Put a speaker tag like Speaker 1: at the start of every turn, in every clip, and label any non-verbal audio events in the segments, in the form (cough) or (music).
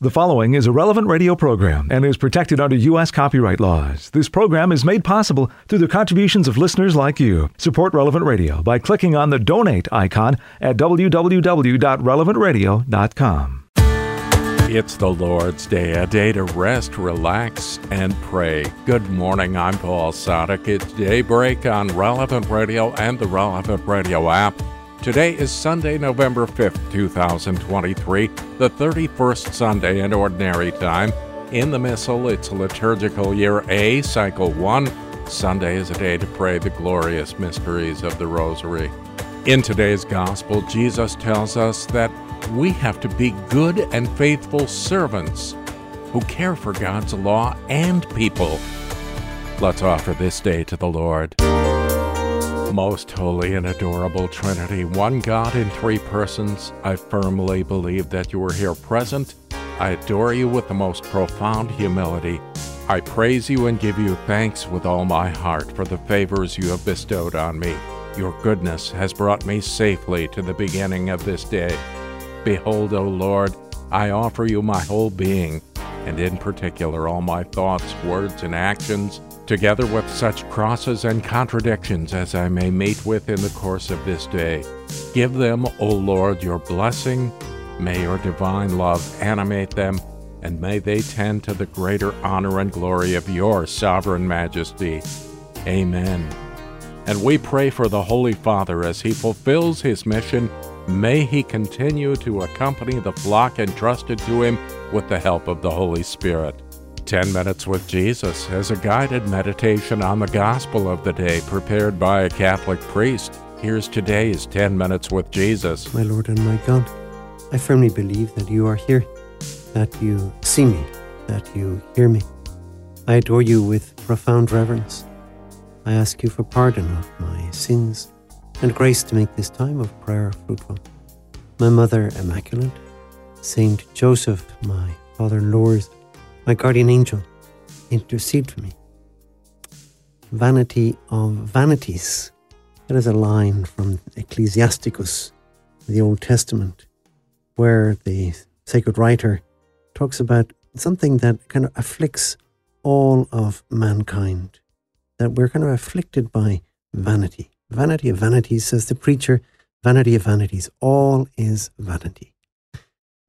Speaker 1: The following is a relevant radio program and is protected under U.S. copyright laws. This program is made possible through the contributions of listeners like you. Support Relevant Radio by clicking on the donate icon at www.relevantradio.com.
Speaker 2: It's the Lord's Day, a day to rest, relax, and pray. Good morning, I'm Paul Sadek. It's daybreak on Relevant Radio and the Relevant Radio app. Today is Sunday, November 5th, 2023, the 31st Sunday in Ordinary Time. In the Missal, it's liturgical year A, cycle 1. Sunday is a day to pray the glorious mysteries of the Rosary. In today's Gospel, Jesus tells us that we have to be good and faithful servants who care for God's law and people. Let's offer this day to the Lord. Most holy and adorable Trinity, one God in three persons, I firmly believe that you are here present. I adore you with the most profound humility. I praise you and give you thanks with all my heart for the favors you have bestowed on me. Your goodness has brought me safely to the beginning of this day. Behold, O Lord, I offer you my whole being, and in particular all my thoughts, words, and actions together with such crosses and contradictions as I may meet with in the course of this day. Give them, O Lord, your blessing. May your divine love animate them, and may they tend to the greater honor and glory of your sovereign majesty. Amen. And we pray for the Holy Father as he fulfills his mission. May he continue to accompany the flock entrusted to him with the help of the Holy Spirit. 10 Minutes with Jesus is a guided meditation on the gospel of the day prepared by a Catholic priest. Here's today's 10 Minutes with Jesus.
Speaker 3: My Lord and my God, I firmly believe that you are here, that you see me, that you hear me. I adore you with profound reverence. I ask you for pardon of my sins and grace to make this time of prayer fruitful. My Mother Immaculate, Saint Joseph, my Father Lord, my guardian angel, intercede for me. Vanity of vanities. That is a line from Ecclesiasticus, the Old Testament, where the sacred writer talks about something that kind of afflicts all of mankind, that we're kind of afflicted by vanity. Vanity of vanities, says the preacher, vanity of vanities, all is vanity.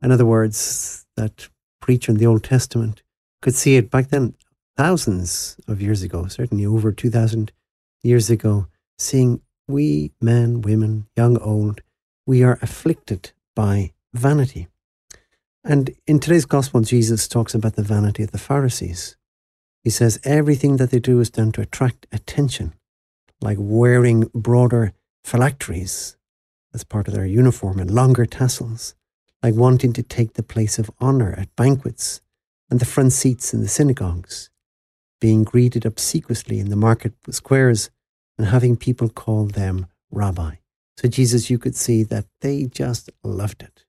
Speaker 3: In other words, that preacher in the Old Testament could see it back then, thousands of years ago, certainly over 2,000 years ago, seeing we men, women, young, old, we are afflicted by vanity. And in today's gospel, Jesus talks about the vanity of the Pharisees. He says everything that they do is done to attract attention, like wearing broader phylacteries as part of their uniform and longer tassels, like wanting to take the place of honor at banquets and the front seats in the synagogues, being greeted obsequiously in the market squares and having people call them rabbi. So, Jesus, you could see that they just loved it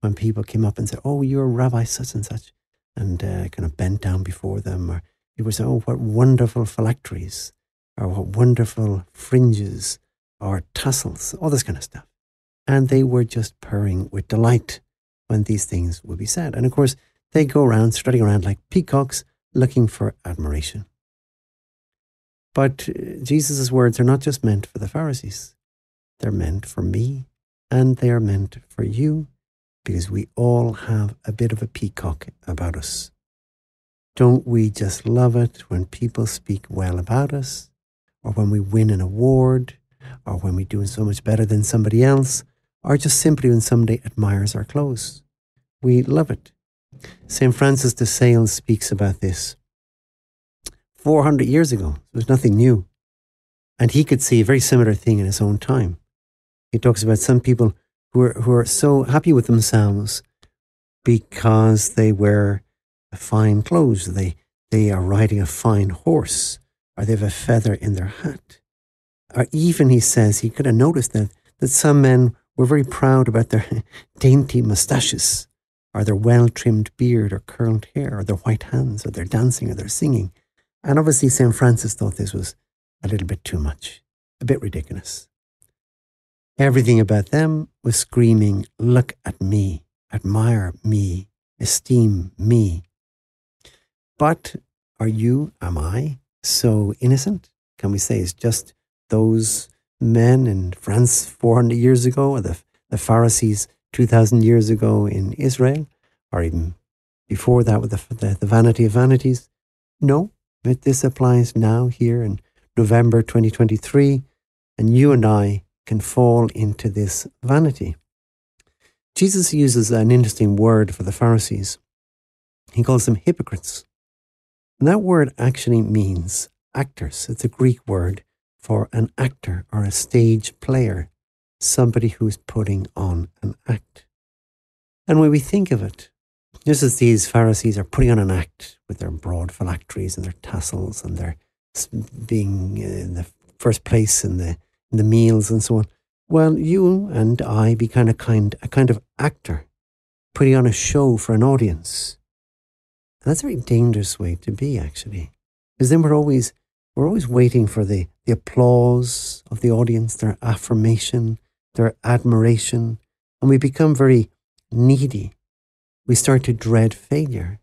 Speaker 3: when people came up and said, Oh, you're Rabbi such and such, and uh, kind of bent down before them, or it was, Oh, what wonderful phylacteries, or what wonderful fringes, or tassels, all this kind of stuff. And they were just purring with delight when these things would be said. And of course, they go around strutting around like peacocks looking for admiration. But uh, Jesus' words are not just meant for the Pharisees, they're meant for me and they are meant for you because we all have a bit of a peacock about us. Don't we just love it when people speak well about us, or when we win an award, or when we're doing so much better than somebody else, or just simply when somebody admires our clothes? We love it. St. Francis de Sales speaks about this. 400 years ago, it was nothing new. And he could see a very similar thing in his own time. He talks about some people who are, who are so happy with themselves because they wear fine clothes, they, they are riding a fine horse, or they have a feather in their hat. Or even, he says, he could have noticed that, that some men were very proud about their (laughs) dainty moustaches or their well trimmed beard or curled hair, or their white hands, or their dancing, or their singing. And obviously, St. Francis thought this was a little bit too much, a bit ridiculous. Everything about them was screaming, Look at me, admire me, esteem me. But are you, am I, so innocent? Can we say it's just those men in France 400 years ago, or the, the Pharisees 2,000 years ago in Israel, or even before that with the, the, the vanity of vanities? No, but this applies now, here in November 2023, and you and I can fall into this vanity. Jesus uses an interesting word for the Pharisees. He calls them hypocrites. And that word actually means actors. It's a Greek word for an actor or a stage player, somebody who's putting on an act. And when we think of it, just as these Pharisees are putting on an act with their broad phylacteries and their tassels and their being in the first place in the in the meals and so on, well, you and I be kind of kind a kind of actor, putting on a show for an audience. And that's a very dangerous way to be, actually, because then we're always we're always waiting for the the applause of the audience, their affirmation, their admiration, and we become very needy. We start to dread failure.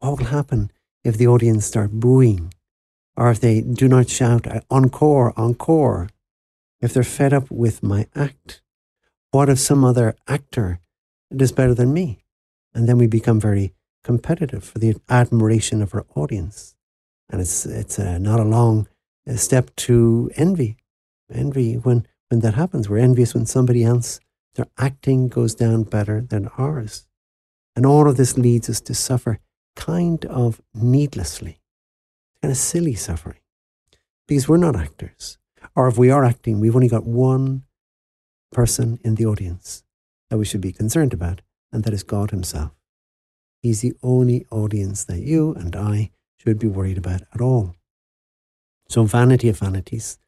Speaker 3: What will happen if the audience start booing, or if they do not shout encore, encore? if they're fed up with my act? What if some other actor does better than me? And then we become very competitive for the admiration of our audience. And it's, it's uh, not a long uh, step to envy. Envy, when, when that happens, we're envious when somebody else, their acting goes down better than ours. And all of this leads us to suffer kind of needlessly, kind of silly suffering, because we're not actors. Or if we are acting, we've only got one person in the audience that we should be concerned about, and that is God Himself. He's the only audience that you and I should be worried about at all. So, vanity of vanities,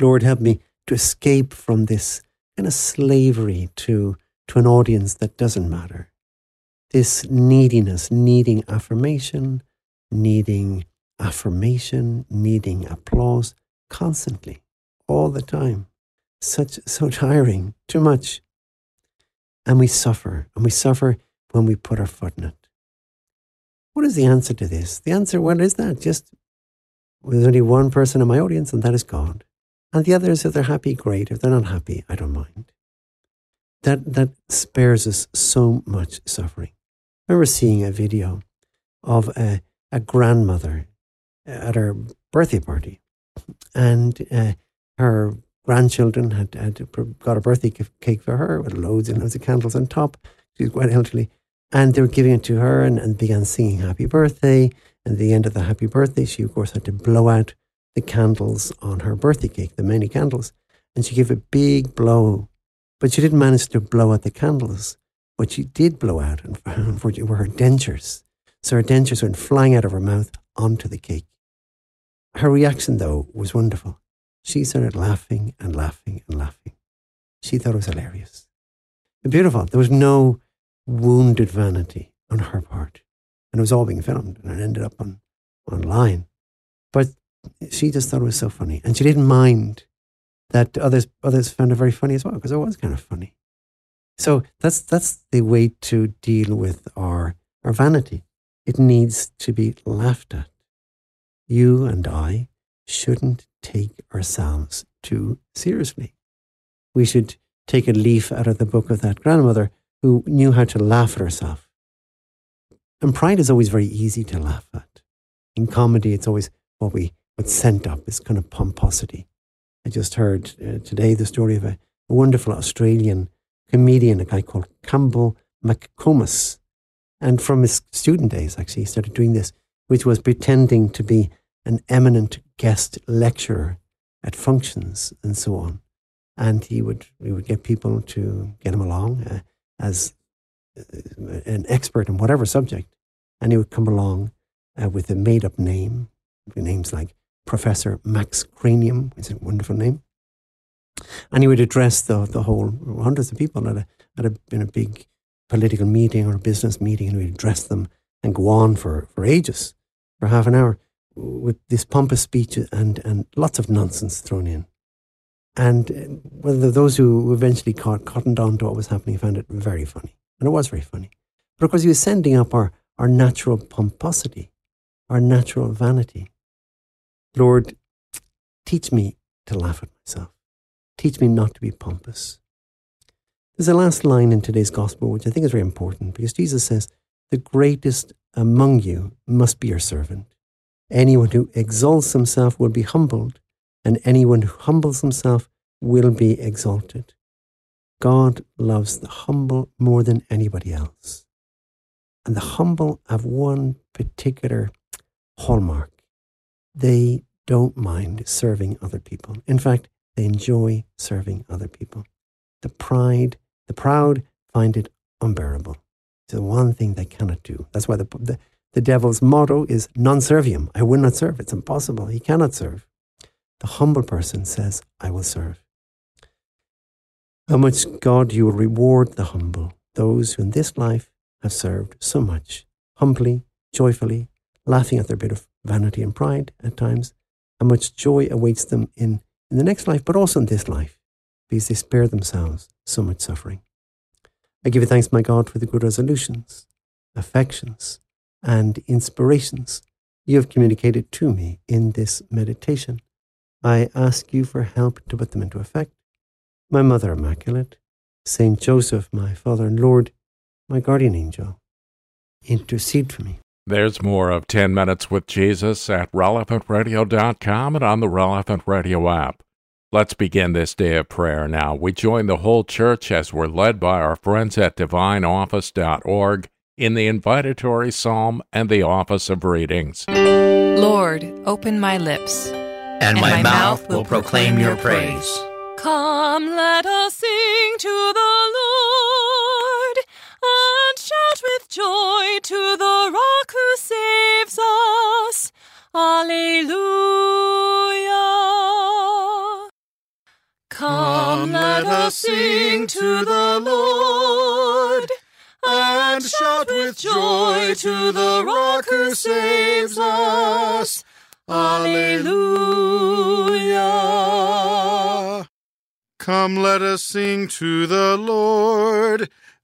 Speaker 3: Lord, help me to escape from this kind of slavery to, to an audience that doesn't matter. This neediness, needing affirmation, needing affirmation, needing applause constantly all the time. Such so tiring, too much. And we suffer, and we suffer when we put our foot in it. What is the answer to this? The answer, what is that? Just there's only one person in my audience, and that is God. And the others, if they're happy, great. If they're not happy, I don't mind. That that spares us so much suffering. I remember seeing a video of a, a grandmother at her birthday party, and uh, her grandchildren had, had got a birthday cake for her with loads and loads of candles on top. She was quite elderly. And they were giving it to her and, and began singing happy birthday. And at the end of the happy birthday, she, of course, had to blow out the candles on her birthday cake, the many candles. And she gave a big blow. But she didn't manage to blow out the candles. What she did blow out, unfortunately, were her dentures. So her dentures went flying out of her mouth onto the cake. Her reaction, though, was wonderful. She started laughing and laughing and laughing. She thought it was hilarious. Beautiful. There was no wounded vanity on her part. And it was all being filmed and it ended up on online. But she just thought it was so funny. And she didn't mind that others others found it very funny as well, because it was kind of funny. So that's that's the way to deal with our our vanity. It needs to be laughed at. You and I shouldn't take ourselves too seriously. We should take a leaf out of the book of that grandmother who knew how to laugh at herself. And pride is always very easy to laugh at. In comedy, it's always what we what's sent up is kind of pomposity. I just heard uh, today the story of a, wonderful Australian comedian, a guy called Campbell McComas. And from his student days, actually, he started doing this, which was pretending to be an eminent guest lecturer at functions and so on. And he would, we would get people to get him along uh, as uh, an expert in whatever subject. And he would come along uh, with a made up name, names like Professor Max Cranium, which is a wonderful name. And he would address the, the whole hundreds of people at a, at a, in a big political meeting or a business meeting, and he would address them and go on for, for ages, for half an hour with this pompous speech and, and lots of nonsense thrown in. And uh, whether those who eventually caught, cottoned on to what was happening found it very funny. And it was very funny. But of course, he was sending up our, our natural pomposity, our natural vanity. Lord, teach me to laugh at myself. Teach me not to be pompous. There's a last line in today's gospel, which I think is very important because Jesus says, The greatest among you must be your servant. Anyone who exalts himself will be humbled, and anyone who humbles himself will be exalted. God loves the humble more than anybody else. And the humble have one particular hallmark. They don't mind serving other people. In fact, they enjoy serving other people. The pride, the proud find it unbearable. It's the one thing they cannot do. That's why the, the, the devil's motto is non serviam. I will not serve. It's impossible. He cannot serve. The humble person says, I will serve. How much, God, you will reward the humble, those who in this life have served so much, humbly, joyfully, laughing at their bit of vanity and pride at times. How much joy awaits them in, in the next life, but also in this life, because they spare themselves so much suffering. I give you thanks, my God, for the good resolutions, affections, and inspirations you have communicated to me in this meditation. I ask you for help to put them into effect. My Mother Immaculate, Saint Joseph, my Father and Lord, my guardian angel, intercede for me.
Speaker 2: There's more of 10 Minutes with Jesus at relevantradio.com and on the Relevant Radio app. Let's begin this day of prayer now. We join the whole church as we're led by our friends at divineoffice.org in the invitatory psalm and the office of readings.
Speaker 4: Lord, open my lips,
Speaker 5: and, and my, my, mouth will proclaim your praise.
Speaker 6: Come, let us sing to the Lord and shout with joy to the rock who saves us. Alleluia. Come, let us sing to the Lord and shout with joy to the rock who saves us. Alleluia.
Speaker 7: Come, let us sing to the Lord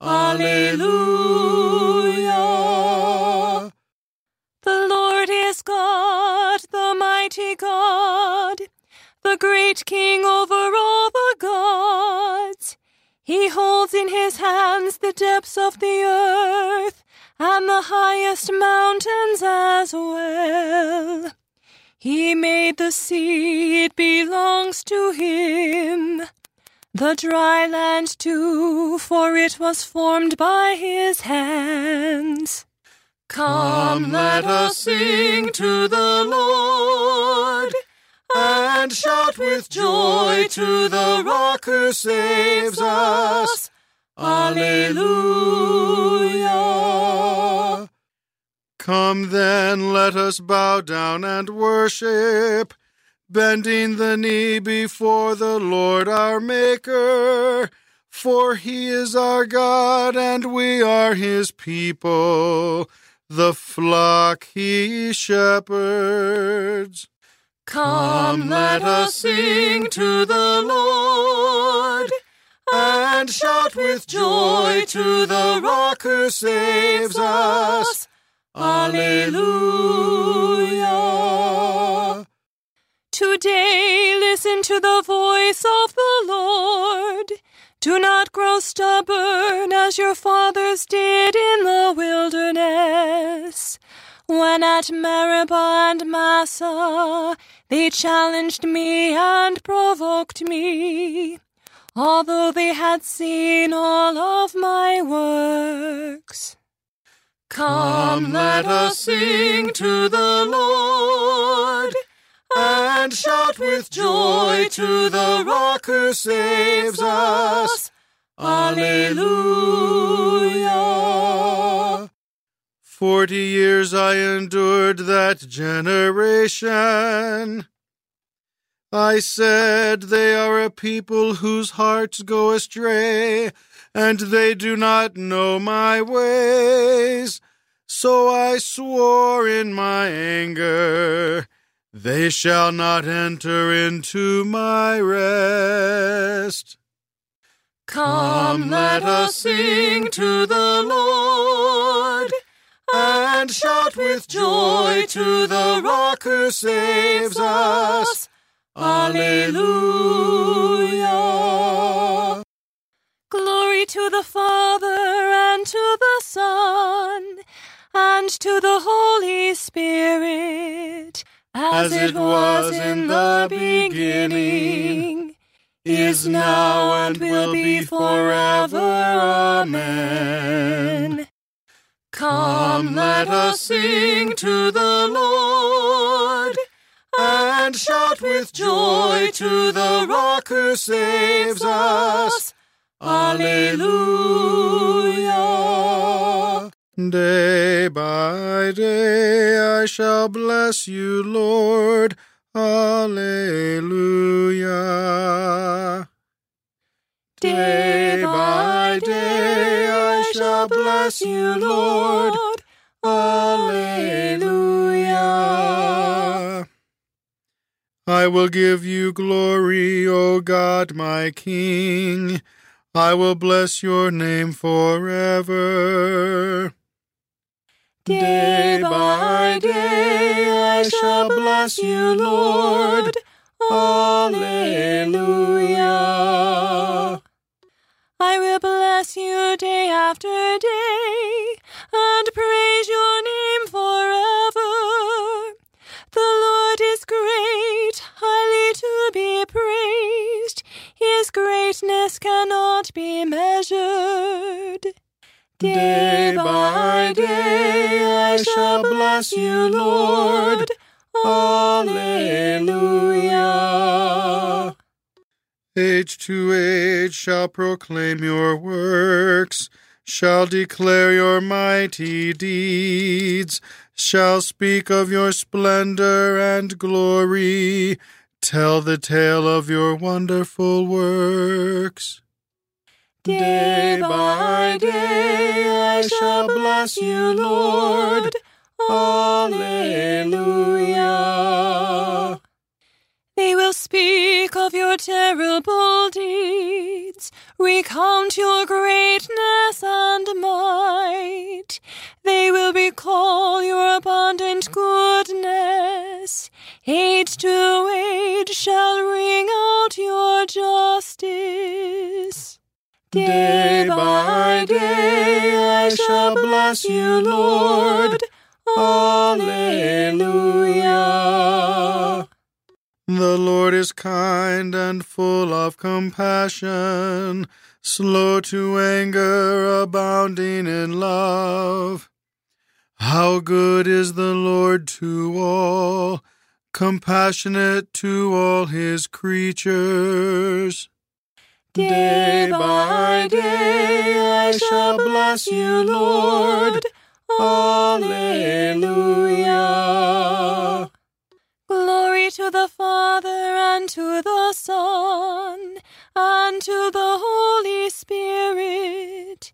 Speaker 6: Alleluia. The Lord is God, the mighty God, the great King over all the gods. He holds in his hands the depths of the earth and the highest mountains as well. He made the sea, it belongs to him the dry land too, for it was formed by his hands. Come, let us sing to the Lord, and shout with joy to the rock who saves us. Alleluia.
Speaker 7: Come then, let us bow down and worship bending the knee before the Lord our Maker. For he is our God, and we are his people, the flock he shepherds.
Speaker 6: Come, let us sing to the Lord, and shout with joy to the rock who saves us. Alleluia. Today listen to the voice of the Lord. Do not grow stubborn as your fathers did in the wilderness. When at Meribah and Massah they challenged me and provoked me, although they had seen all of my works. Come, let us sing to the Lord and shout with joy to the rock who saves us. Alleluia.
Speaker 7: Forty years I endured that generation. I said, They are a people whose hearts go astray, and they do not know my ways. So I swore in my anger, They shall not enter into my rest.
Speaker 6: Come, let us sing to the Lord and shout with joy to the rock who saves us. Alleluia. Glory to the Father and to the Son and to the Holy Spirit, as, it was in the beginning is now and will be forever. Amen. Come, let us sing to the Lord and shout with joy to the rock who saves us. Alleluia.
Speaker 7: Day by day I shall bless you, Lord. Alleluia.
Speaker 6: Day by day I shall bless you, Lord. Alleluia.
Speaker 7: I will give you glory, O God, my King. I will bless your name forever.
Speaker 6: Day by day I shall bless you, Lord. Alleluia. I will bless you day after day and praise your name forever. The Lord is great, highly to be praised. His greatness cannot be measured. Day by day shall bless you, Lord. Alleluia.
Speaker 7: Age to age shall proclaim your works, shall declare your mighty deeds, shall speak of your splendor and glory, tell the tale of your wonderful works.
Speaker 6: Day by day I shall bless you, Lord. Alleluia. They will speak of your terrible deeds, recount your greatness and might. They will recall your abundant goodness. Age to age shall ring out your justice. Day by day I shall bless you, Lord. Alleluia.
Speaker 7: The Lord is kind and full of compassion, slow to anger, abounding in love. How good is the Lord to all, compassionate to all his creatures.
Speaker 6: Day by day I shall bless you, Lord. Alleluia. Glory to the Father and to the Son and to the Holy Spirit,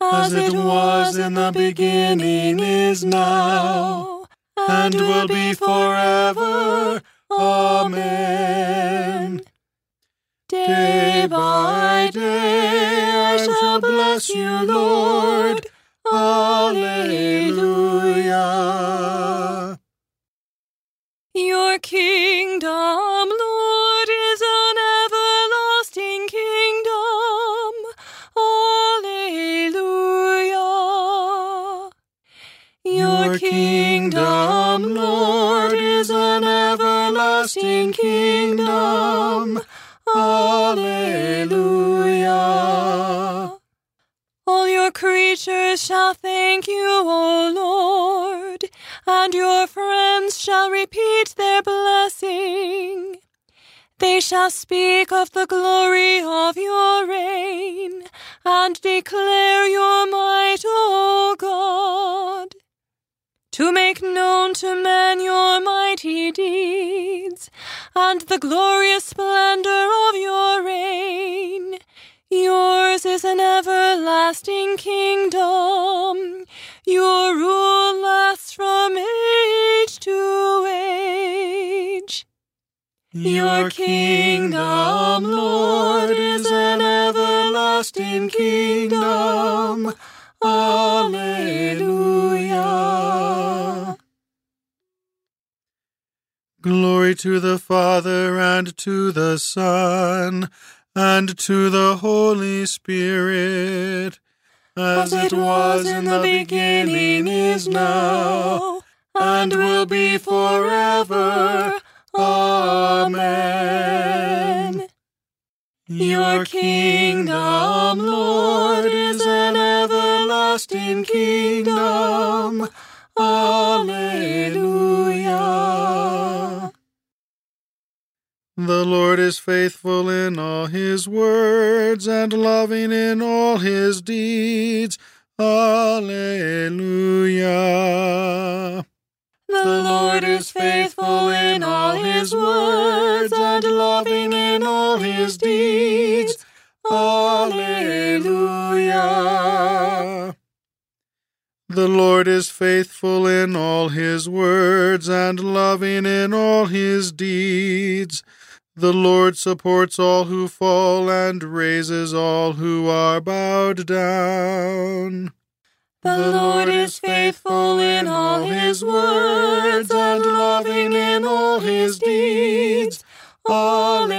Speaker 6: as it was in the beginning, is now, and will be forever. Amen. Day by day I shall bless you, Lord. Alleluia. Your kingdom, Lord, is an everlasting kingdom. Alleluia. Your kingdom, Lord, is an everlasting kingdom. Creatures shall thank you, O Lord, and your friends shall repeat their blessing. They shall speak of the glory of your reign and declare your might, O God. to make known to men your mighty deeds and the glorious splendor of your reign. Yours is an everlasting kingdom. Your rule lasts from age to age. Your kingdom, Lord, is an everlasting kingdom. Alleluia.
Speaker 7: Glory to the Father and to the Son and to the Holy Spirit,
Speaker 6: as it was in the beginning, is now, and will be forever. Amen. Your kingdom, Lord, is an everlasting kingdom. Alleluia.
Speaker 7: The Lord is faithful in all his words and loving in all his deeds. Alleluia.
Speaker 6: The Lord is faithful in all his words and loving in all his deeds. Alleluia.
Speaker 7: The Lord is faithful in all his words and loving in all his deeds. The Lord supports all who fall and raises all who are bowed down.
Speaker 6: The Lord is faithful in all his words and loving in all his deeds. Alleluia.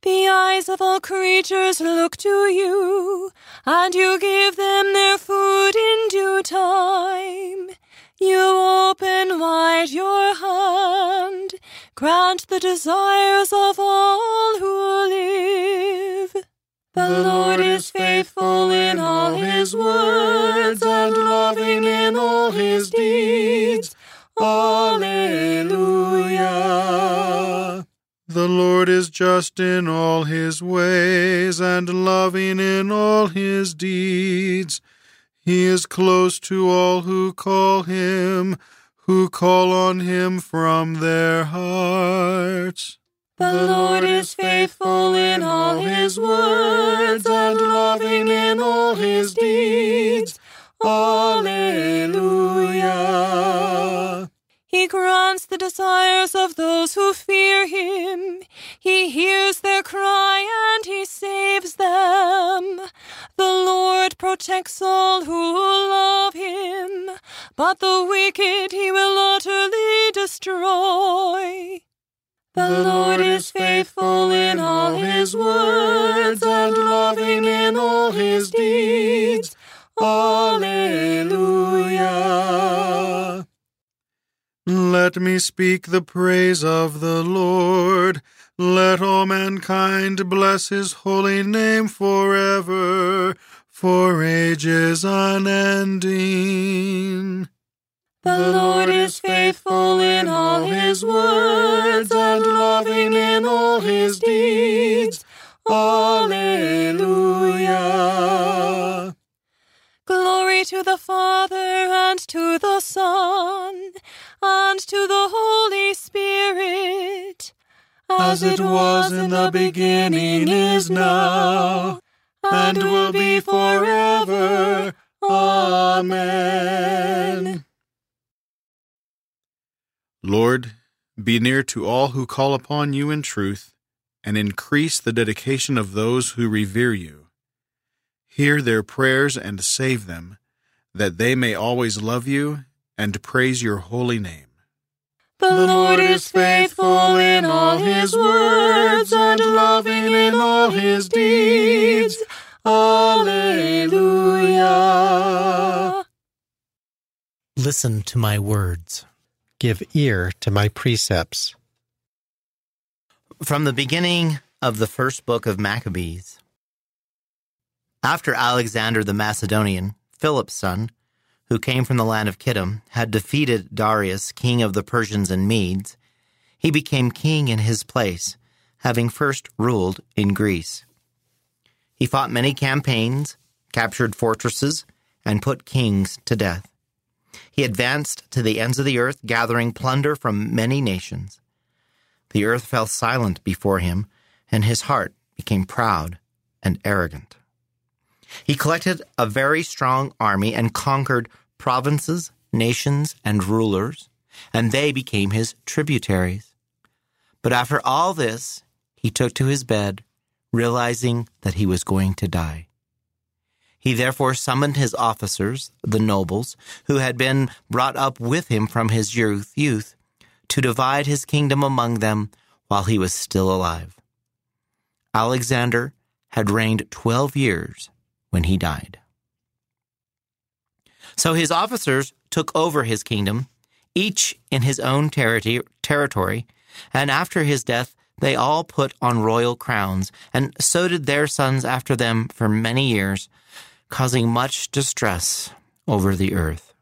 Speaker 6: The eyes of all creatures look to you, and you give them their food in due time. You open wide your hand, grant the desires of all who live. The Lord is faithful in all his words and loving in all his deeds. Alleluia.
Speaker 7: The Lord is just in all his ways and loving in all his deeds. He is close to all who call him, who call on him from their hearts.
Speaker 6: The Lord is faithful in all his words and loving in all his deeds. Alleluia. He grants the desires of those who fear him. He hears their cry and he saves them. The Lord protects all who love him, but the wicked he will utterly destroy. The Lord is faithful in all his words and loving in all his deeds. Alleluia.
Speaker 7: Let me speak the praise of the Lord. Let all mankind bless his holy name forever, for ages unending.
Speaker 6: The Lord is faithful in all his words and loving in all his deeds. Alleluia. Glory to the Father and to the Son and to the Holy Spirit, as it was in the beginning, is now, and will be forever. Amen.
Speaker 7: Lord, be near to all who call upon you in truth, and increase the dedication of those who revere you. Hear their prayers and save them, that they may always love you and praise your holy name.
Speaker 6: The Lord is faithful in all his words and loving in all his deeds. Alleluia.
Speaker 8: Listen to my words. Give ear to my precepts.
Speaker 5: From the beginning of the first book of Maccabees. After Alexander the Macedonian, Philip's son, who came from the land of Kittim, had defeated Darius, king of the Persians and Medes, he became king in his place, having first ruled in Greece. He fought many campaigns, captured fortresses, and put kings to death. He advanced to the ends of the earth, gathering plunder from many nations. The earth fell silent before him, and his heart became proud and arrogant. He collected a very strong army and conquered provinces, nations, and rulers, and they became his tributaries. But after all this, he took to his bed, realizing that he was going to die. He therefore summoned his officers, the nobles, who had been brought up with him from his youth, to divide his kingdom among them while he was still alive. Alexander had reigned twelve years when he died. So his officers took over his kingdom, each in his own territory, and after his death, they all put on royal crowns, and so did their sons after them for many years, causing much distress over the earth.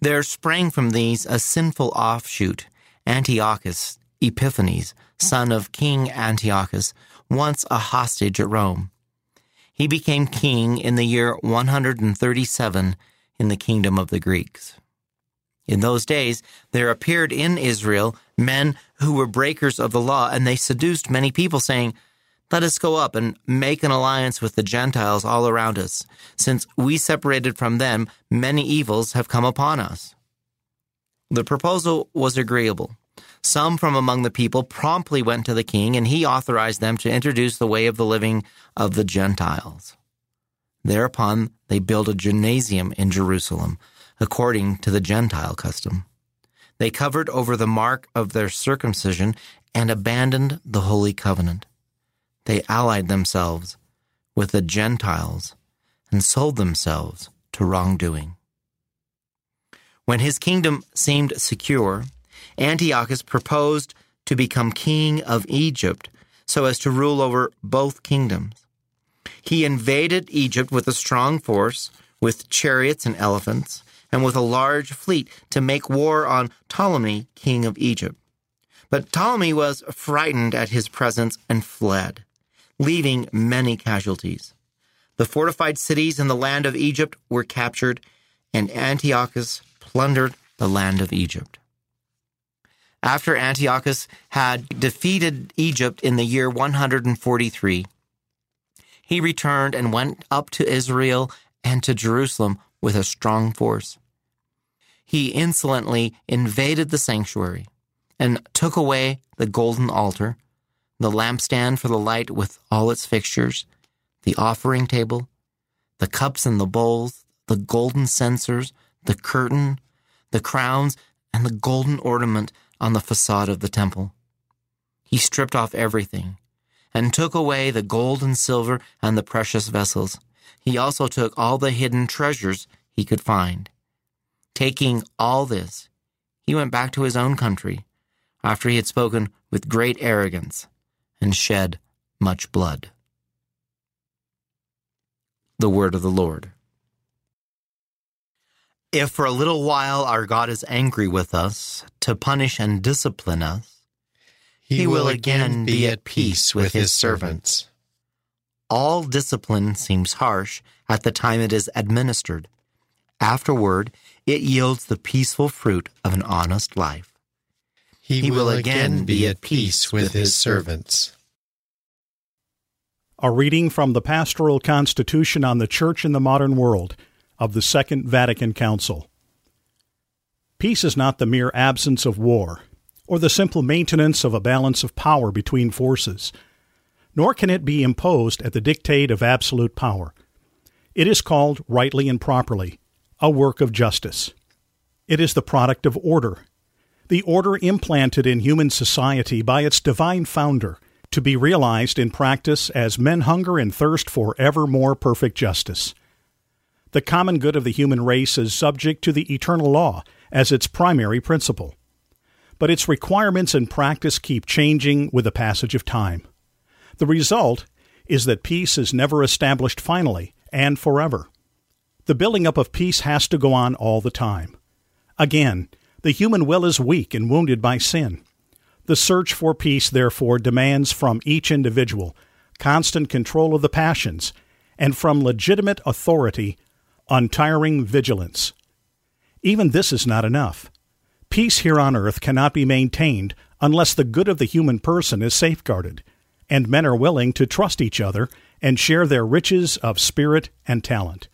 Speaker 5: There sprang from these a sinful offshoot, Antiochus Epiphanes, son of King Antiochus, once a hostage at Rome. He became king in the year 137 in the kingdom of the Greeks. In those days, there appeared in Israel men who were breakers of the law, and they seduced many people, saying, Let us go up and make an alliance with the Gentiles all around us. Since we separated from them, many evils have come upon us. The proposal was agreeable. Some from among the people promptly went to the king, and he authorized them to introduce the way of the living of the Gentiles. Thereupon they built a gymnasium in Jerusalem according to the Gentile custom. They covered over the mark of their circumcision and abandoned the holy covenant. They allied themselves with the Gentiles and sold themselves to wrongdoing. When his kingdom seemed secure, Antiochus proposed to become king of Egypt so as to rule over both kingdoms. He invaded Egypt with a strong force, with chariots and elephants, and with a large fleet to make war on Ptolemy, king of Egypt. But Ptolemy was frightened at his presence and fled, leaving many casualties. The fortified cities in the land of Egypt were captured, and Antiochus plundered the land of Egypt. After Antiochus had defeated Egypt in the year 143, he returned and went up to Israel and to Jerusalem with a strong force. He insolently invaded the sanctuary and took away the golden altar, the lampstand for the light with all its fixtures, the offering table, the cups and the bowls, the golden censers, the curtain, the crowns, and the golden ornament on the facade of the temple. He stripped off everything and took away the gold and silver and the precious vessels. He also took all the hidden treasures he could find. Taking all this, he went back to his own country after he had spoken with great arrogance and shed much blood. The word of the Lord. If for a little while our God is angry with us to punish and discipline us, he, he will again be at peace with his servants. All discipline seems harsh at the time it is administered. Afterward, it yields the peaceful fruit of an honest life.
Speaker 8: He, he will again be at peace with his servants.
Speaker 9: A reading from the Pastoral Constitution on the Church in the Modern World of the Second Vatican Council. Peace is not the mere absence of war, or the simple maintenance of a balance of power between forces, nor can it be imposed at the dictate of absolute power. It is called, rightly and properly, a work of justice. It is the product of order, the order implanted in human society by its divine founder, to be realized in practice as men hunger and thirst for ever more perfect justice. The common good of the human race is subject to the eternal law as its primary principle. But its requirements and practice keep changing with the passage of time. The result is that peace is never established finally and forever. The building up of peace has to go on all the time. Again, the human will is weak and wounded by sin. The search for peace, therefore, demands from each individual constant control of the passions, and from legitimate authority, untiring vigilance. Even this is not enough. Peace here on earth cannot be maintained unless the good of the human person is safeguarded, and men are willing to trust each other and share their riches of spirit and talent.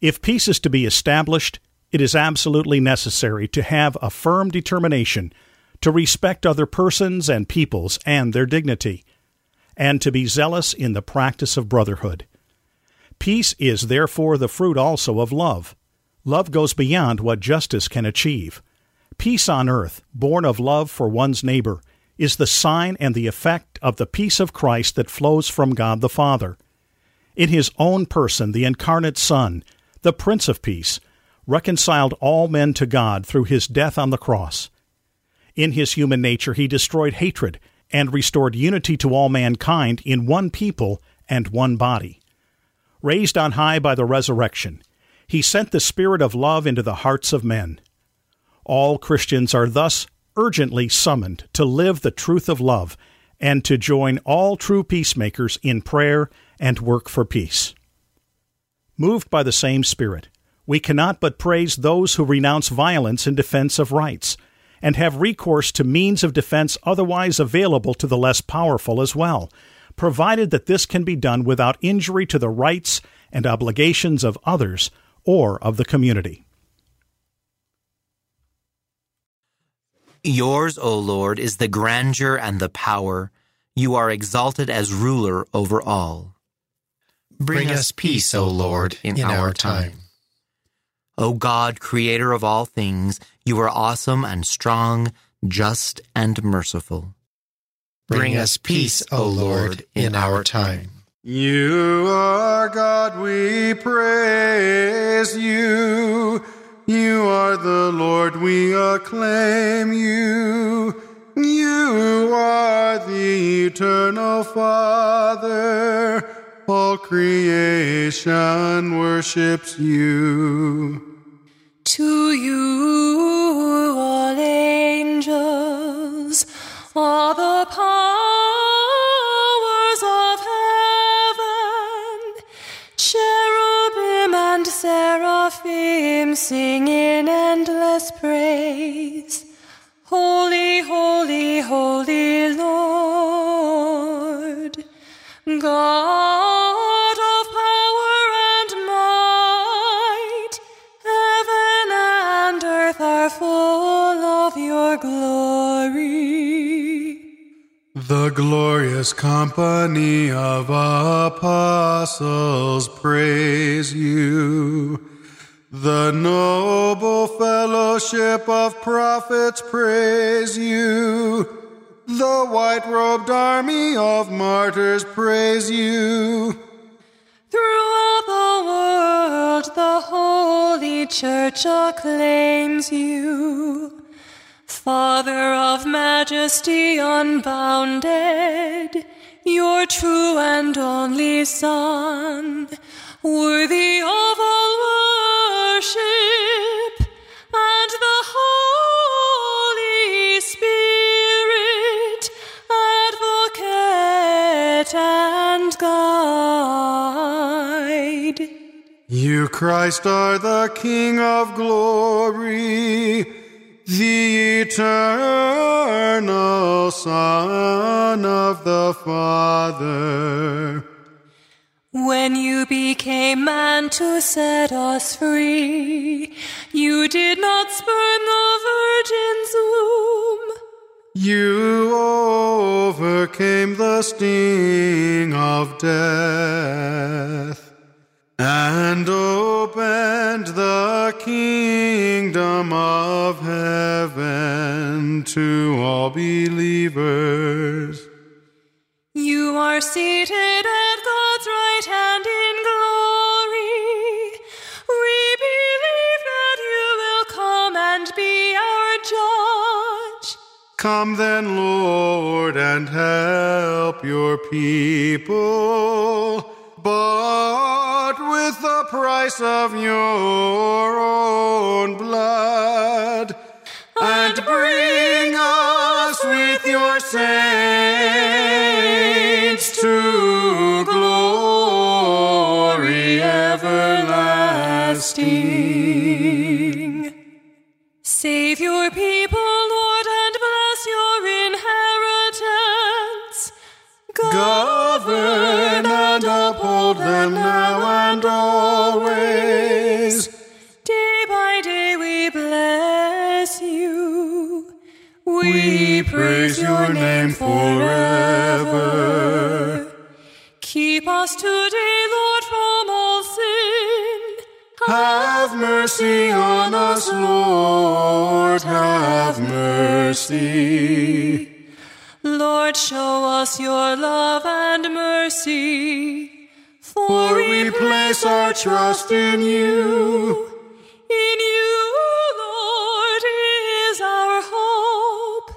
Speaker 9: If peace is to be established, it is absolutely necessary to have a firm determination to respect other persons and peoples and their dignity, and to be zealous in the practice of brotherhood. Peace is therefore the fruit also of love. Love goes beyond what justice can achieve. Peace on earth, born of love for one's neighbor, is the sign and the effect of the peace of Christ that flows from God the Father. In his own person, the incarnate Son, the Prince of Peace, reconciled all men to God through his death on the cross. In his human nature, he destroyed hatred and restored unity to all mankind in one people and one body. Raised on high by the resurrection, he sent the Spirit of love into the hearts of men. All Christians are thus urgently summoned to live the truth of love and to join all true peacemakers in prayer and work for peace. Moved by the same Spirit, we cannot but praise those who renounce violence in defense of rights and have recourse to means of defense otherwise available to the less powerful as well, provided that this can be done without injury to the rights and obligations of others or of the community.
Speaker 5: Yours, O Lord, is the grandeur and the power. You are exalted as ruler over all.
Speaker 8: Bring us peace, O Lord, in, our time.
Speaker 5: O God, creator of all things, you are awesome and strong, just and merciful.
Speaker 8: Bring us peace, O Lord, in our time.
Speaker 7: You are God, we praise you. You are the Lord, we acclaim you. You are the eternal Father. All creation worships you.
Speaker 6: To you, sing in endless praise. Holy, holy, holy Lord, God of power and might, heaven and earth are full of your glory.
Speaker 7: The glorious company of apostles praise you. The noble fellowship of prophets praise you. The white robed army of martyrs praise you.
Speaker 6: Throughout the world, the Holy Church acclaims you. Father of majesty unbounded, your true and only Son, worthy of all worship, and the Holy Spirit, advocate and guide.
Speaker 7: You, Christ, are the King of glory, the eternal Son of the Father.
Speaker 6: When you became man to set us free, you did not spurn the virgin's womb.
Speaker 7: You overcame the sting of death and opened the kingdom of heaven to all believers.
Speaker 6: You are seated at right hand in glory. We believe that you will come and be our judge.
Speaker 7: Come then, Lord, and help your people, bought with the price of your own blood, and bring us with your saints everlasting.
Speaker 6: Save your people, Lord, and bless your inheritance.
Speaker 7: Govern and uphold them now and always.
Speaker 6: Day by day we bless you.
Speaker 7: We praise your name forever.
Speaker 6: Keep us today, Lord, from all sin.
Speaker 7: Have mercy on us, Lord, have mercy.
Speaker 6: Lord, show us your love and mercy.
Speaker 7: For we place our trust in you.
Speaker 6: In you, Lord, is our hope,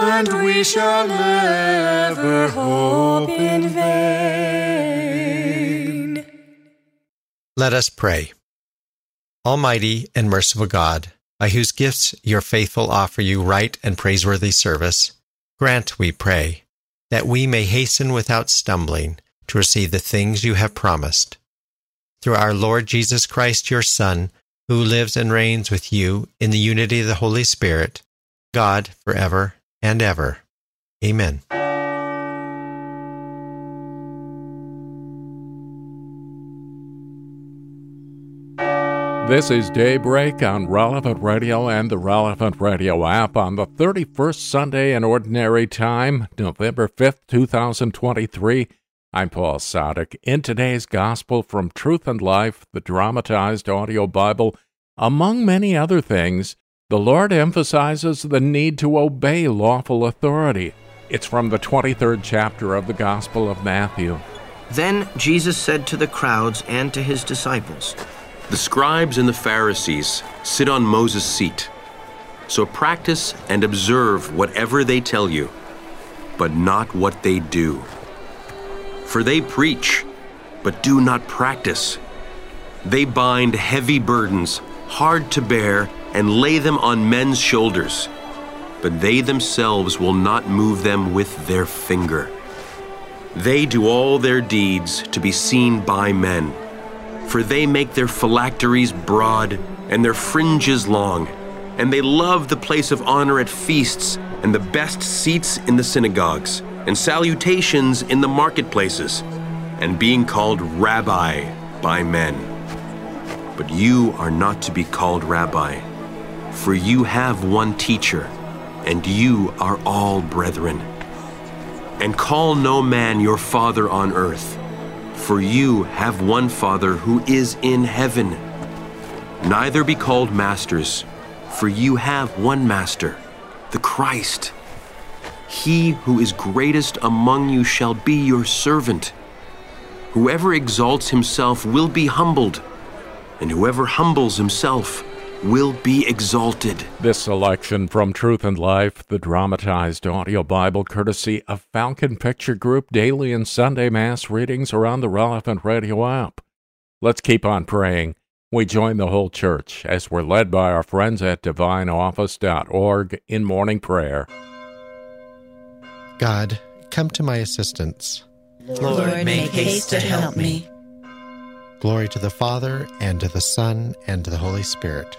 Speaker 7: And we shall never hope in vain.
Speaker 8: Let us pray. Almighty and merciful God, by whose gifts your faithful offer you right and praiseworthy service, grant, we pray, that we may hasten without stumbling to receive the things you have promised. Through our Lord Jesus Christ, your Son, who lives and reigns with you in the unity of the Holy Spirit, God, forever and ever. Amen.
Speaker 2: This is Daybreak on Relevant Radio and the Relevant Radio app on the 31st Sunday in Ordinary Time, November 5th, 2023. I'm Paul Sadek. In today's Gospel from Truth and Life, the dramatized audio Bible, among many other things, the Lord emphasizes the need to obey lawful authority. It's from the 23rd chapter of the Gospel of Matthew.
Speaker 10: Then Jesus said to the crowds and to his disciples,
Speaker 11: The scribes and the Pharisees sit on Moses' seat. So practice and observe whatever they tell you, but not what they do. For they preach, but do not practice. They bind heavy burdens, hard to bear, and lay them on men's shoulders, but they themselves will not move them with their finger. They do all their deeds to be seen by men for they make their phylacteries broad and their fringes long, and they love the place of honor at feasts and the best seats in the synagogues, and salutations in the marketplaces, and being called rabbi by men. But you are not to be called rabbi, for you have one teacher, and you are all brethren. And call no man your father on earth for you have one Father who is in heaven. Neither be called masters, for you have one Master, the Christ. He who is greatest among you shall be your servant. Whoever exalts himself will be humbled, and whoever humbles himself will be exalted.
Speaker 2: This selection from Truth and Life, the dramatized audio Bible, courtesy of Falcon Picture Group, daily and Sunday Mass readings are on the relevant radio app. Let's keep on praying. We join the whole church as we're led by our friends at divineoffice.org in morning prayer.
Speaker 8: God, come to my assistance.
Speaker 12: Lord, make haste to help me.
Speaker 8: Glory to the Father, and to the Son, and to the Holy Spirit.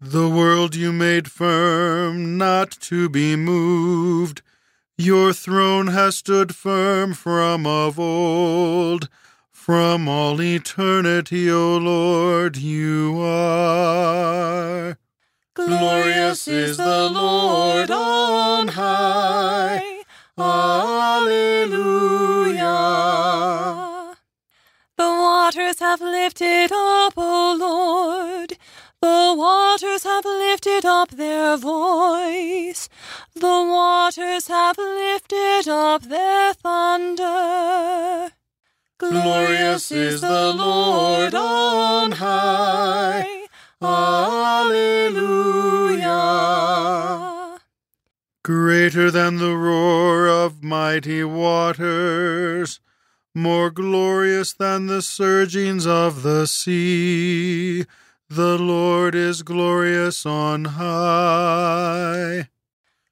Speaker 6: The world you
Speaker 7: made firm, not to be moved. Your throne has stood firm from of old. From all eternity, O Lord, you are. Glorious is the Lord on high. Alleluia.
Speaker 6: The waters have lifted up, O Lord. The waters have lifted up their voice. The waters have lifted up their thunder.
Speaker 7: Glorious is the Lord on high. Alleluia. Greater than the roar of mighty waters, more glorious than the surgings of the sea. The Lord is glorious on high.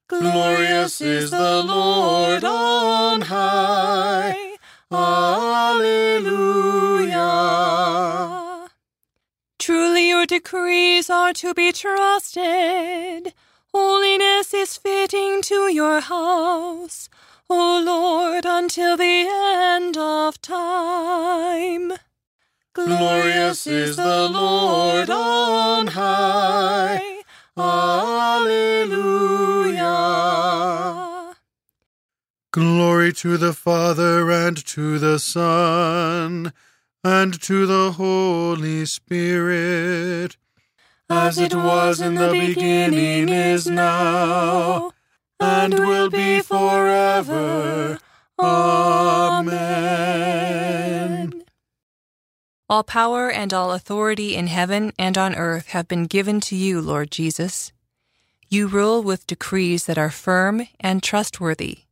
Speaker 7: Glorious is the Lord on high. Alleluia.
Speaker 6: Truly your decrees are to be trusted. Holiness is fitting to your house, O Lord, until the end of time.
Speaker 7: Glorious is the Lord on high. Alleluia. Glory to the Father and to the Son and to the Holy Spirit, as it was in the beginning, is now, and will be
Speaker 4: All power and all authority in heaven and on earth have been given to you, Lord Jesus. You rule with decrees that are firm and trustworthy.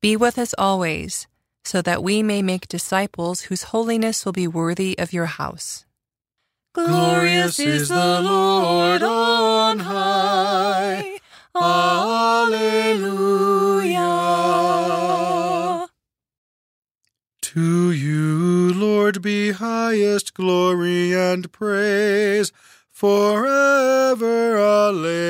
Speaker 4: Be with us always, so that we may make disciples whose holiness will be worthy of your house.
Speaker 7: Glorious is the Lord on high. Alleluia. To you, Lord, be highest glory and praise forever. Alleluia.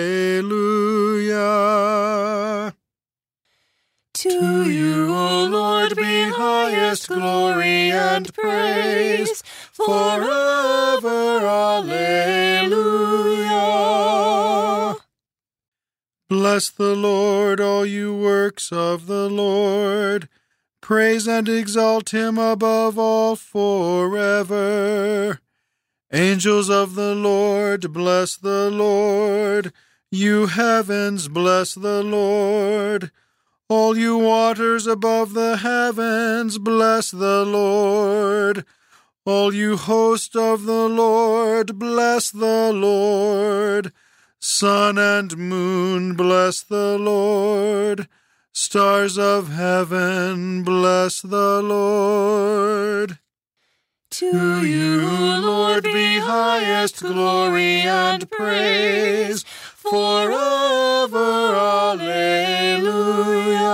Speaker 7: To you, O Lord, be highest glory and praise forever. Alleluia. Bless the Lord, all you works of the Lord. Praise and exalt him above all forever. Angels of the Lord, bless the Lord. You heavens, bless the Lord. All you waters above the heavens, bless the Lord. All you host of the Lord, bless the Lord. Sun and moon, bless the Lord. Stars of heaven, bless the Lord. To you, Lord, be highest glory and praise forever. Alleluia.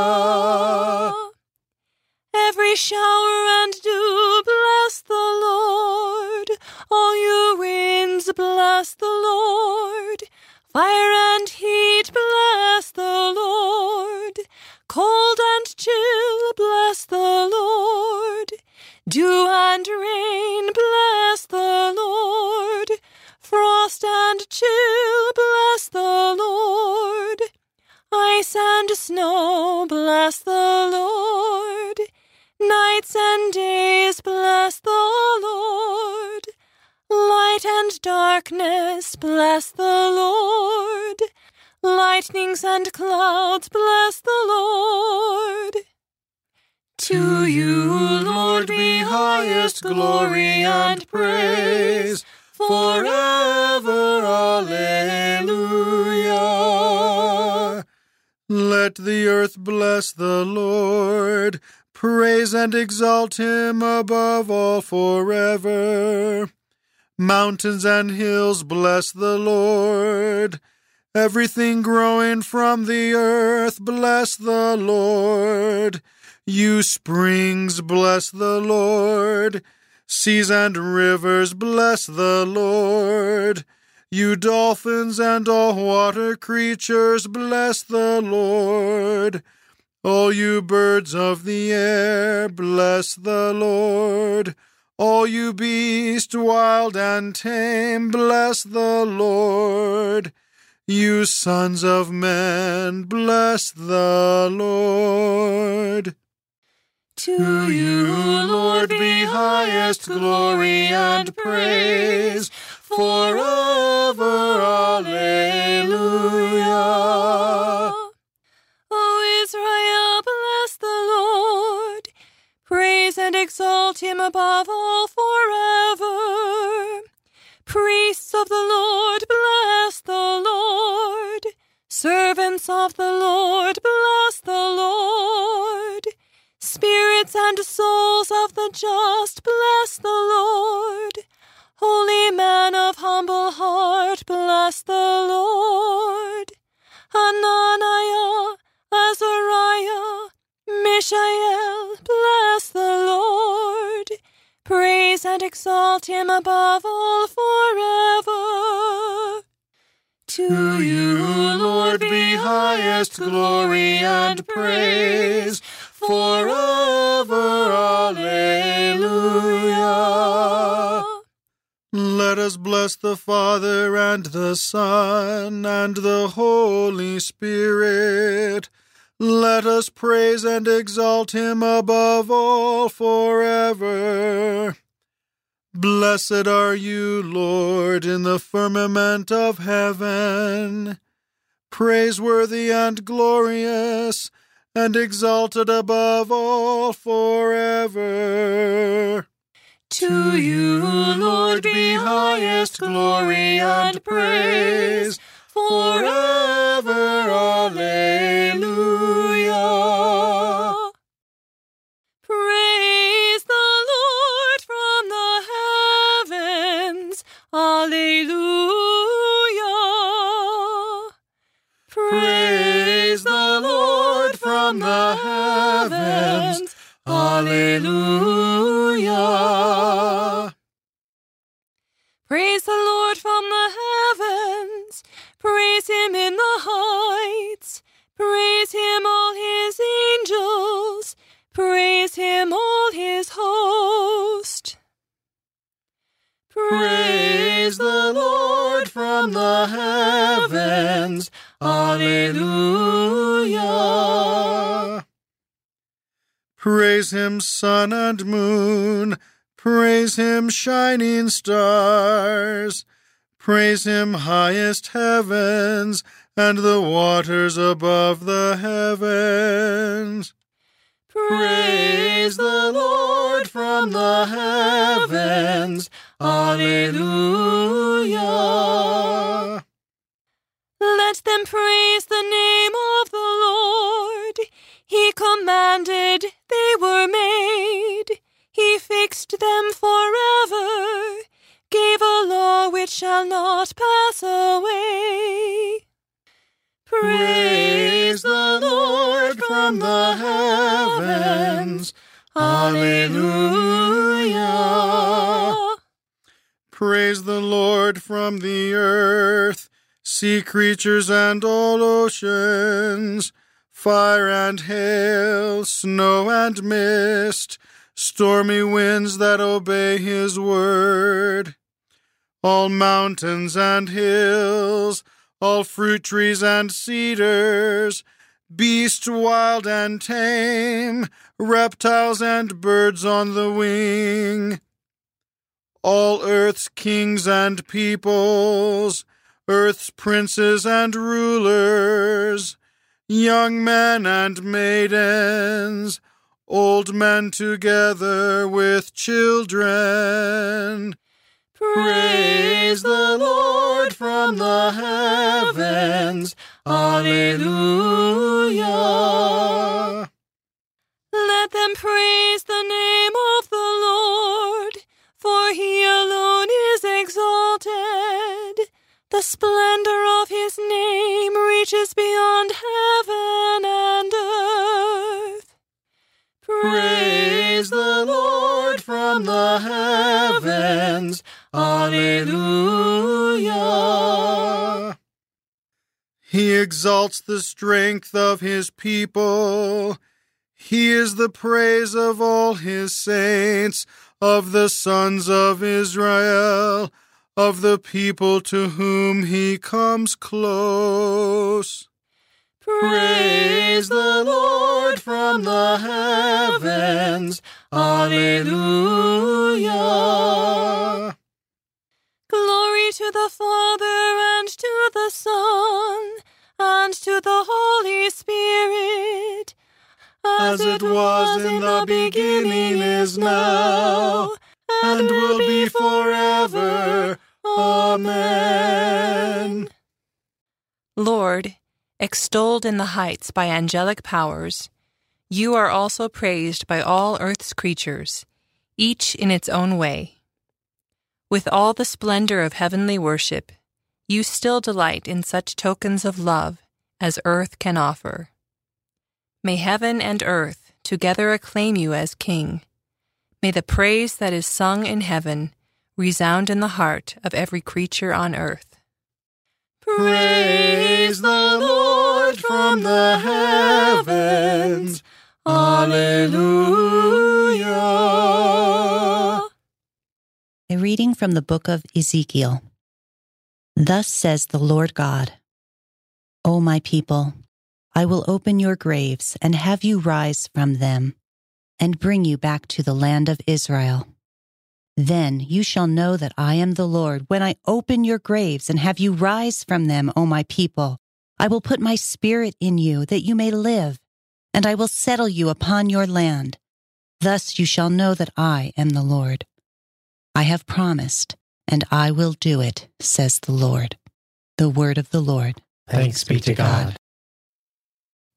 Speaker 6: Every shower and dew, bless the Lord. All you winds, bless the Lord. Fire bless the Lord.
Speaker 7: Praise and exalt him above all forever. Mountains and hills bless the Lord. Everything growing from the earth bless the Lord. You springs, bless the Lord. Seas and rivers, bless the Lord. You dolphins and all water creatures, bless the Lord. All you birds of the air, bless the Lord. All you beasts, wild and tame, bless the Lord. You sons of men, bless the Lord.
Speaker 6: To you, Lord, be highest glory and praise forever. Alleluia. And exalt him above all forever. Exalt him above all forever.
Speaker 7: To you, Lord, be highest glory and praise forever. Alleluia. Let us bless the Father and the Son and the Holy Spirit. Let us praise and exalt him above all forever. Blessed are you, Lord, in the firmament of heaven, praiseworthy and glorious, and exalted above all forever.
Speaker 6: To you, Lord, be highest glory and praise forever. Alleluia. Praise the Lord from the heavens.
Speaker 7: Praise
Speaker 6: him in the heights. Praise him, all his angels. Praise him, all his host.
Speaker 7: Praise the Lord from the heavens. Alleluia. Praise him, sun and moon. Praise him, shining stars. Praise him, highest heavens, and the waters above the heavens. Praise the Lord from the heavens. Alleluia.
Speaker 6: Let them praise the name of the Lord. He commanded, they were made. Fixed them forever, gave a law which shall not pass away.
Speaker 7: Praise the Lord from the heavens. Alleluia. Praise the Lord from the earth, sea creatures and all oceans, fire and hail, snow and mist, stormy winds that obey his word. All mountains and hills, all fruit trees and cedars, beasts wild and tame, reptiles and birds on the wing, all earth's kings and peoples, earth's princes and rulers, young men and maidens, old men together with children. Praise the Lord from the heavens. Alleluia.
Speaker 6: Let them praise the name of the Lord, for he alone is exalted. The splendor of his name reaches beyond heaven.
Speaker 7: Praise the Lord from the heavens. Alleluia. He exalts the strength of his people. He is the praise of all his saints, of the sons of Israel, of the people to whom he comes close. Praise the Lord from the heavens. Alleluia.
Speaker 6: Glory to the Father and to the Son and to the Holy Spirit,
Speaker 7: as it was in the beginning, is now, and will be forever. Amen.
Speaker 4: Lord, extolled in the heights by angelic powers, you are also praised by all earth's creatures, each in its own way. With all the splendor of heavenly worship, you still delight in such tokens of love as earth can offer. May heaven and earth together acclaim you as King. May the praise that is sung in heaven resound in the heart of every creature on earth.
Speaker 7: Praise the Lord from the heavens. Alleluia.
Speaker 13: A reading from the book of Ezekiel. Thus says the Lord God O my people, I will open your graves and have you rise from them, and bring you back to the land of Israel. Then you shall know that I am the Lord when I open your graves and have you rise from them, O my people. I will put my spirit in you that you may live, and I will settle you upon your land. Thus you shall know that I am the Lord. I have promised, and I will do it, says the Lord. The word of the Lord.
Speaker 8: Thanks be to God.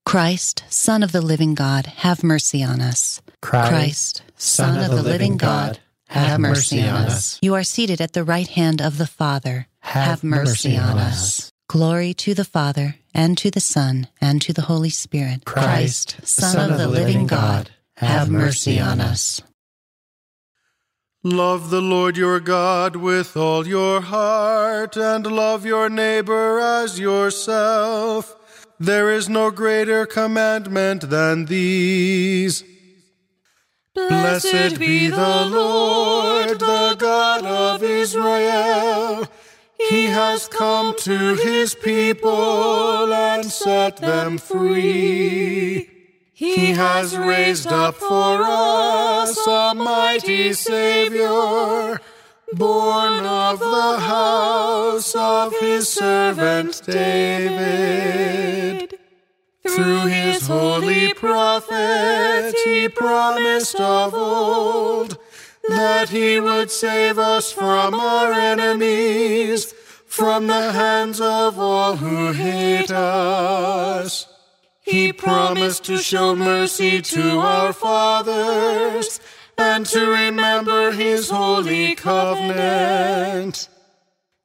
Speaker 13: Christ, Son of the living God, have mercy on us.
Speaker 8: Christ, Son of the living God, have mercy on us.
Speaker 13: You are seated at the right hand of the Father.
Speaker 8: Have mercy on us.
Speaker 13: Glory to the Father, and to the Son, and to the Holy Spirit.
Speaker 8: Christ, Son of the living God, have mercy on us.
Speaker 7: Love the Lord your God with all your heart, and love your neighbor as yourself. There is no greater commandment than these. Blessed be the Lord, the God of Israel. He has come to his people and set them free. He has raised up for us a mighty Savior, born of the house of his servant David. Through his holy prophet, he promised of old that he would save us from our enemies, from the hands of all who hate us. He promised to show mercy to our fathers and to remember his holy covenant.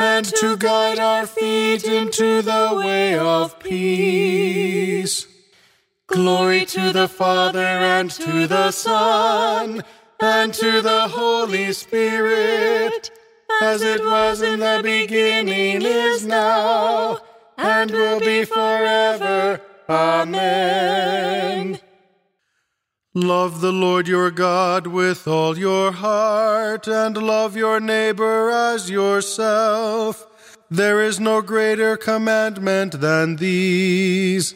Speaker 7: and to guide our feet into the way of peace. Glory to the Father and to the Son and to the Holy Spirit, as it was in the beginning, is now, and will be forever. Amen. Love the Lord your God with all your heart, and love your neighbor as yourself. There is no greater commandment than these.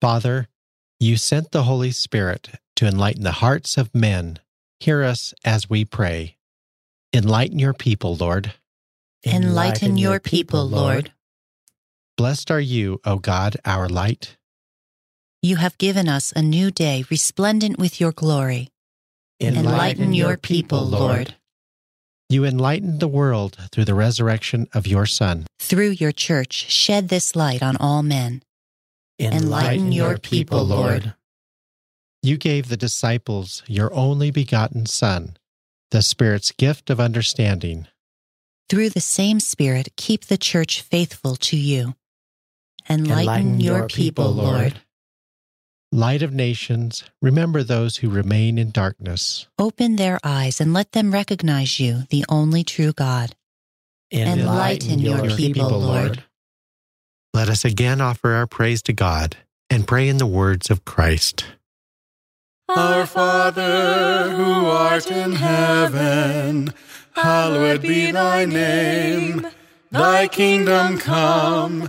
Speaker 8: Father, you sent the Holy Spirit to enlighten the hearts of men. Hear us as we pray. Enlighten your people, Lord.
Speaker 13: Enlighten your people, Lord.
Speaker 8: Blessed are you, O God, our light.
Speaker 13: You have given us a new day resplendent with your glory. Enlighten your people, Lord.
Speaker 8: You enlightened the world through the resurrection of your Son.
Speaker 13: Through your church, shed this light on all men. Enlighten your people, Lord.
Speaker 8: You gave the disciples your only begotten Son, the Spirit's gift of understanding.
Speaker 13: Through the same Spirit, keep the church faithful to you. Enlighten, your, people, Lord.
Speaker 8: Light of nations, remember those who remain in darkness.
Speaker 13: Open their eyes and let them recognize you, the only true God. Enlighten your people, Lord.
Speaker 8: Let us again offer our praise to God and pray in the words of Christ.
Speaker 7: Our Father, who art in heaven, hallowed be thy name. Thy kingdom come,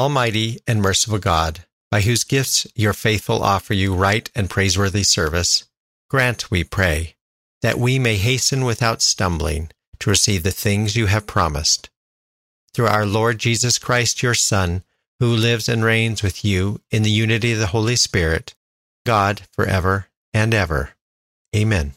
Speaker 8: Almighty and merciful God, by whose gifts your faithful offer you right and praiseworthy service, grant, we pray, that we may hasten without stumbling to receive the things you have promised. Through our Lord Jesus Christ, your Son, who lives and reigns with you in the unity of the Holy Spirit, God forever and ever. Amen.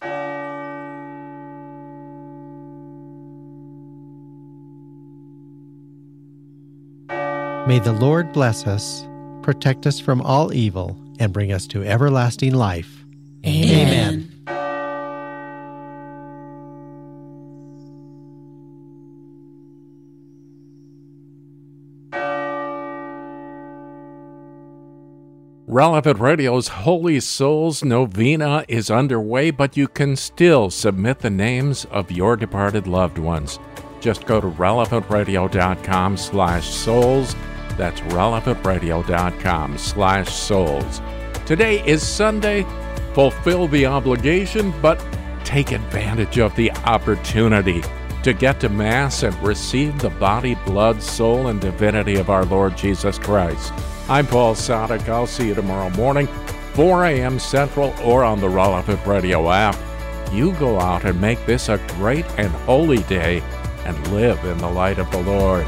Speaker 8: May the Lord bless us, protect us from all evil, and bring us to everlasting life.
Speaker 12: Amen.
Speaker 2: Relevant Radio's Holy Souls Novena is underway, but you can still submit the names of your departed loved ones. Just go to relevantradio.com slash souls. That's relevantradio.com slash souls. Today is Sunday. Fulfill the obligation, but take advantage of the opportunity to get to Mass and receive the body, blood, soul, and divinity of our Lord Jesus Christ. I'm Paul Sadek. I'll see you tomorrow morning, 4 a.m. Central, or on the Relevant Radio app. You go out and make this a great and holy day and live in the light of the Lord.